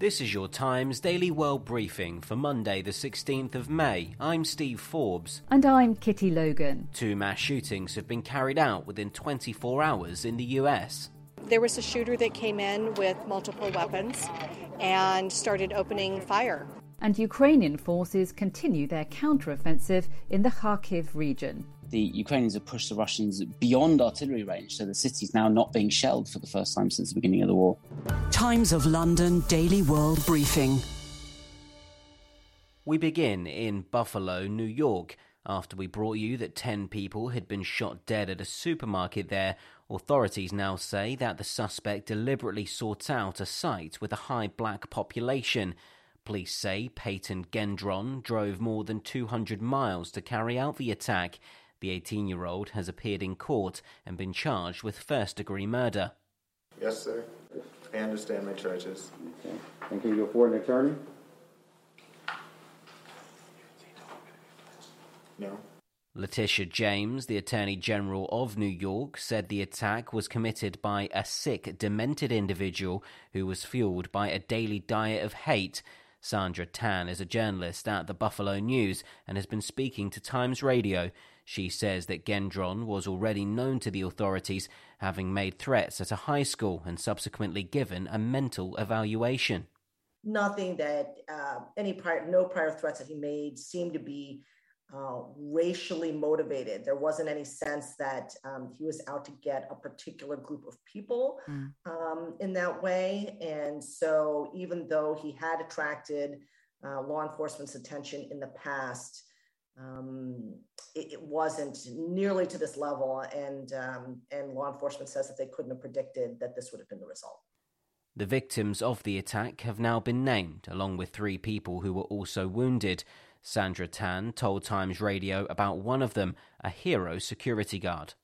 This is your Times Daily World Briefing for Monday, the 16th of May. I'm Steve Forbes. And I'm Kitty Logan. Two mass shootings have been carried out within 24 hours in the US. There was a shooter that came in with multiple weapons and started opening fire. And Ukrainian forces continue their counteroffensive in the Kharkiv region the Ukrainians have pushed the Russians beyond artillery range, so the city's now not being shelled for the first time since the beginning of the war. Times of London Daily World Briefing. We begin in Buffalo, New York. After we brought you that 10 people had been shot dead at a supermarket there, authorities now say that the suspect deliberately sought out a site with a high black population. Police say Peyton Gendron drove more than 200 miles to carry out the attack. The 18 year old has appeared in court and been charged with first degree murder. Yes, sir. I understand my charges. Okay. And can you afford an attorney? No. Letitia James, the Attorney General of New York, said the attack was committed by a sick, demented individual who was fueled by a daily diet of hate. Sandra Tan is a journalist at the Buffalo News and has been speaking to Times Radio. She says that Gendron was already known to the authorities, having made threats at a high school and subsequently given a mental evaluation. Nothing that uh, any prior, no prior threats that he made seemed to be uh, racially motivated. There wasn't any sense that um, he was out to get a particular group of people mm. um, in that way. And so, even though he had attracted uh, law enforcement's attention in the past, um, it, it, wasn't nearly to this level, and um, and law enforcement says that they couldn't have predicted that this would have been the result. The victims of the attack have now been named, along with three people who were also wounded. Sandra Tan told Times Radio about one of them, a hero security guard,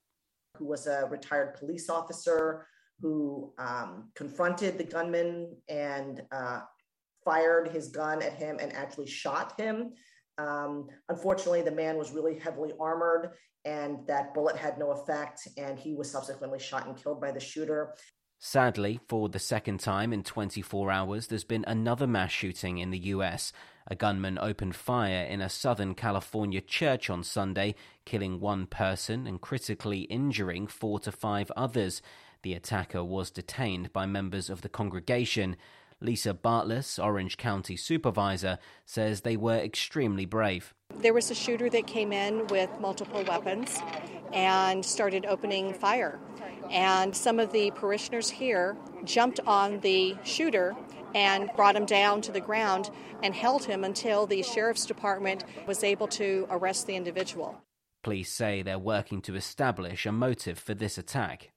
who was a retired police officer who um, confronted the gunman and uh, fired his gun at him and actually shot him. Um, unfortunately, the man was really heavily armored, and that bullet had no effect, and he was subsequently shot and killed by the shooter. Sadly, for the second time in 24 hours, there's been another mass shooting in the US. A gunman opened fire in a Southern California church on Sunday, killing one person and critically injuring four to five others. The attacker was detained by members of the congregation. Lisa Bartlett, Orange County supervisor, says they were extremely brave. There was a shooter that came in with multiple weapons and started opening fire. And some of the parishioners here jumped on the shooter and brought him down to the ground and held him until the sheriff's department was able to arrest the individual. Police say they're working to establish a motive for this attack.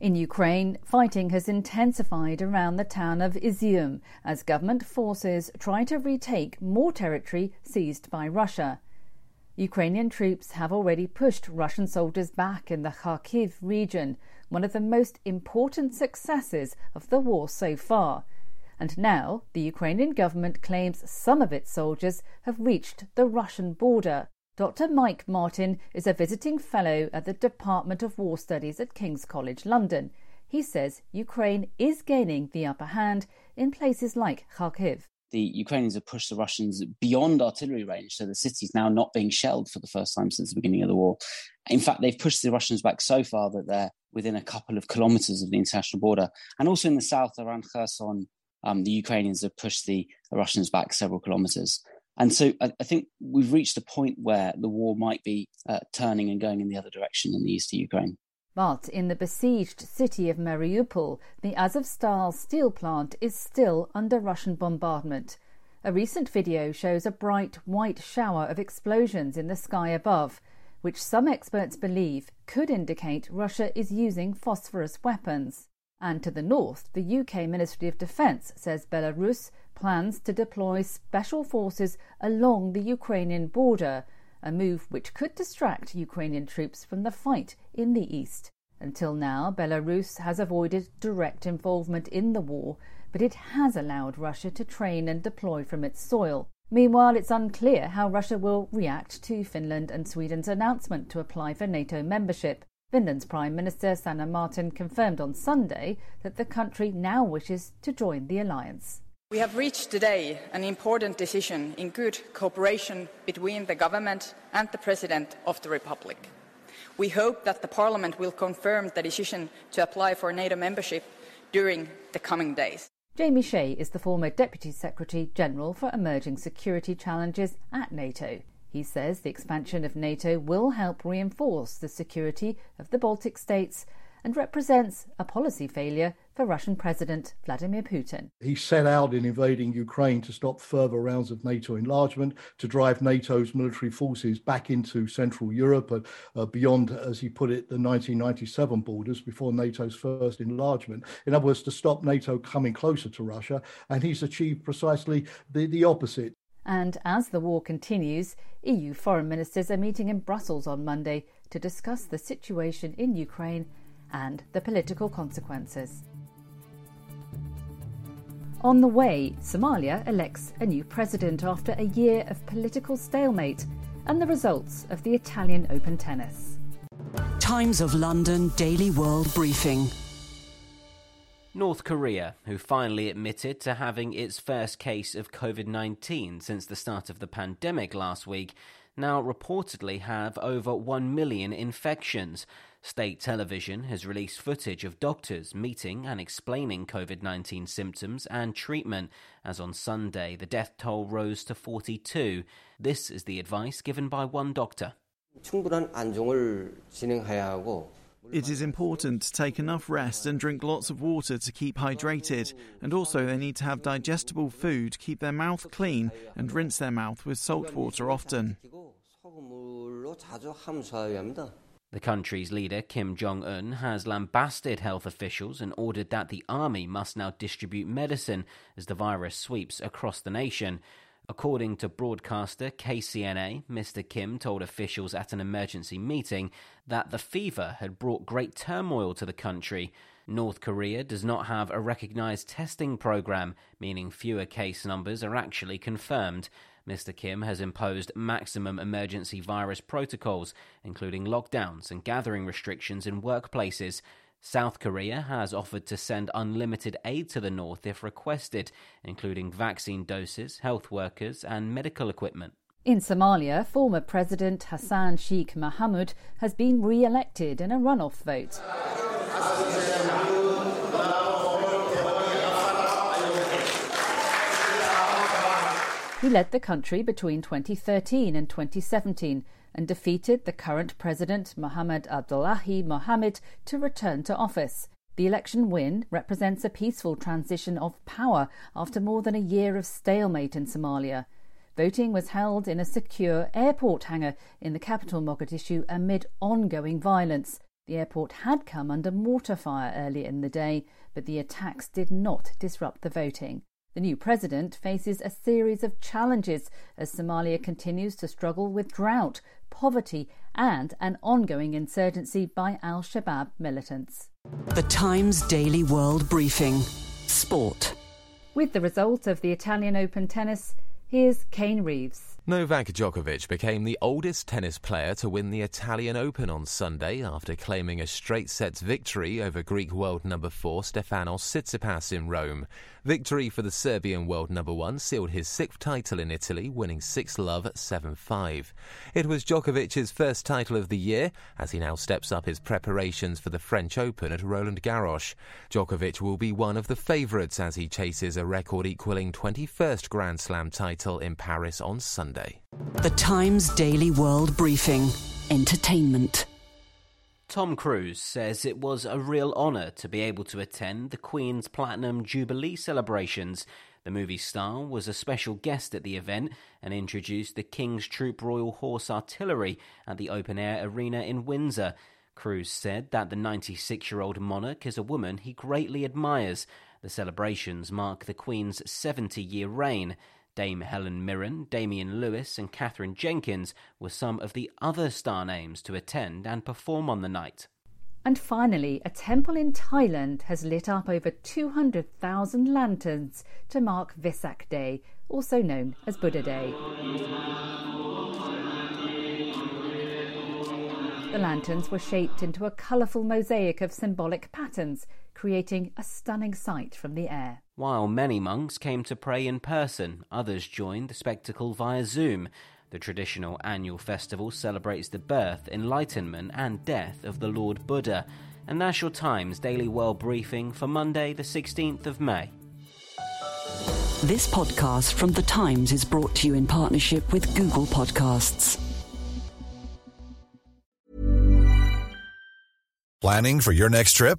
In Ukraine, fighting has intensified around the town of Izium as government forces try to retake more territory seized by Russia. Ukrainian troops have already pushed Russian soldiers back in the Kharkiv region, one of the most important successes of the war so far. And now the Ukrainian government claims some of its soldiers have reached the Russian border. Dr. Mike Martin is a visiting fellow at the Department of War Studies at King's College London. He says Ukraine is gaining the upper hand in places like Kharkiv. The Ukrainians have pushed the Russians beyond artillery range, so the city's now not being shelled for the first time since the beginning of the war. In fact, they've pushed the Russians back so far that they're within a couple of kilometers of the international border. And also in the south, around Kherson, um, the Ukrainians have pushed the, the Russians back several kilometers. And so I, I, think we've reached a point where the war might be uh, turning and going in the other direction in the east of Ukraine. But in the besieged city of Mariupol, the Azovstal steel plant is still under Russian bombardment. A recent video shows a bright white shower of explosions in the sky above, which some experts believe could indicate Russia is using phosphorus weapons. And to the north, the UK Ministry of Defence says Belarus plans to deploy special forces along the Ukrainian border, a move which could distract Ukrainian troops from the fight in the east. Until now, Belarus has avoided direct involvement in the war, but it has allowed Russia to train and deploy from its soil. Meanwhile, it's unclear how Russia will react to Finland and Sweden's announcement to apply for NATO membership. Finland's Prime Minister Sanna Marin confirmed on Sunday that the country now wishes to join the alliance. We have reached today an important decision in good cooperation between the government and the President of the Republic. We hope that the Parliament will confirm the decision to apply for NATO membership during the coming days. Jamie Shea is the former Deputy Secretary General for Emerging Security Challenges at NATO. He says the expansion of NATO will help reinforce the security of the Baltic states and represents a policy failure for Russian President Vladimir Putin. He set out in invading Ukraine to stop further rounds of NATO enlargement, to drive NATO's military forces back into Central Europe, and uh, beyond, as he put it, the 1997 borders before NATO's first enlargement. In other words, to stop NATO coming closer to Russia, and he's achieved precisely the, the opposite. And as the war continues, EU foreign ministers are meeting in Brussels on Monday to discuss the situation in Ukraine and the political consequences. On the way, Somalia elects a new president after a year of political stalemate and the results of the Italian Open tennis. Times of London Daily World Briefing. North Korea, who finally admitted to having its first case of COVID 19 since the start of the pandemic last week, now reportedly have over 1 million infections. State television has released footage of doctors meeting and explaining COVID 19 symptoms and treatment, as on Sunday the death toll rose to 42. This is the advice given by one doctor. It is important to take enough rest and drink lots of water to keep hydrated, and also they need to have digestible food, keep their mouth clean, and rinse their mouth with salt water often. The country's leader, Kim Jong un, has lambasted health officials and ordered that the army must now distribute medicine as the virus sweeps across the nation. According to broadcaster KCNA, Mr. Kim told officials at an emergency meeting that the fever had brought great turmoil to the country. North Korea does not have a recognized testing program, meaning fewer case numbers are actually confirmed. Mr. Kim has imposed maximum emergency virus protocols, including lockdowns and gathering restrictions in workplaces. South Korea has offered to send unlimited aid to the north if requested, including vaccine doses, health workers, and medical equipment. In Somalia, former President Hassan Sheikh Mohamud has been re elected in a runoff vote. He led the country between 2013 and 2017 and defeated the current president Mohamed Abdullahi Mohamed to return to office. The election win represents a peaceful transition of power after more than a year of stalemate in Somalia. Voting was held in a secure airport hangar in the capital Mogadishu amid ongoing violence. The airport had come under mortar fire earlier in the day, but the attacks did not disrupt the voting. The new president faces a series of challenges as Somalia continues to struggle with drought, poverty, and an ongoing insurgency by Al Shabaab militants. The Times Daily World Briefing Sport. With the result of the Italian Open tennis, here's Kane Reeves. Novak Djokovic became the oldest tennis player to win the Italian Open on Sunday after claiming a straight sets victory over Greek world number 4 Stefanos Tsitsipas in Rome. Victory for the Serbian world number 1 sealed his sixth title in Italy, winning 6 love 7-5. It was Djokovic's first title of the year as he now steps up his preparations for the French Open at Roland Garros. Djokovic will be one of the favourites as he chases a record equalling 21st Grand Slam title in Paris on. Sunday. The Times Daily World Briefing Entertainment. Tom Cruise says it was a real honour to be able to attend the Queen's Platinum Jubilee celebrations. The movie star was a special guest at the event and introduced the King's Troop Royal Horse Artillery at the open air arena in Windsor. Cruise said that the 96 year old monarch is a woman he greatly admires. The celebrations mark the Queen's 70 year reign. Dame Helen Mirren, Damian Lewis, and Katherine Jenkins were some of the other star names to attend and perform on the night. And finally, a temple in Thailand has lit up over 200,000 lanterns to mark Vesak Day, also known as Buddha Day. The lanterns were shaped into a colourful mosaic of symbolic patterns, creating a stunning sight from the air. While many monks came to pray in person, others joined the spectacle via Zoom. The traditional annual festival celebrates the birth, enlightenment, and death of the Lord Buddha. And that's your Times Daily World Briefing for Monday, the 16th of May. This podcast from The Times is brought to you in partnership with Google Podcasts. Planning for your next trip?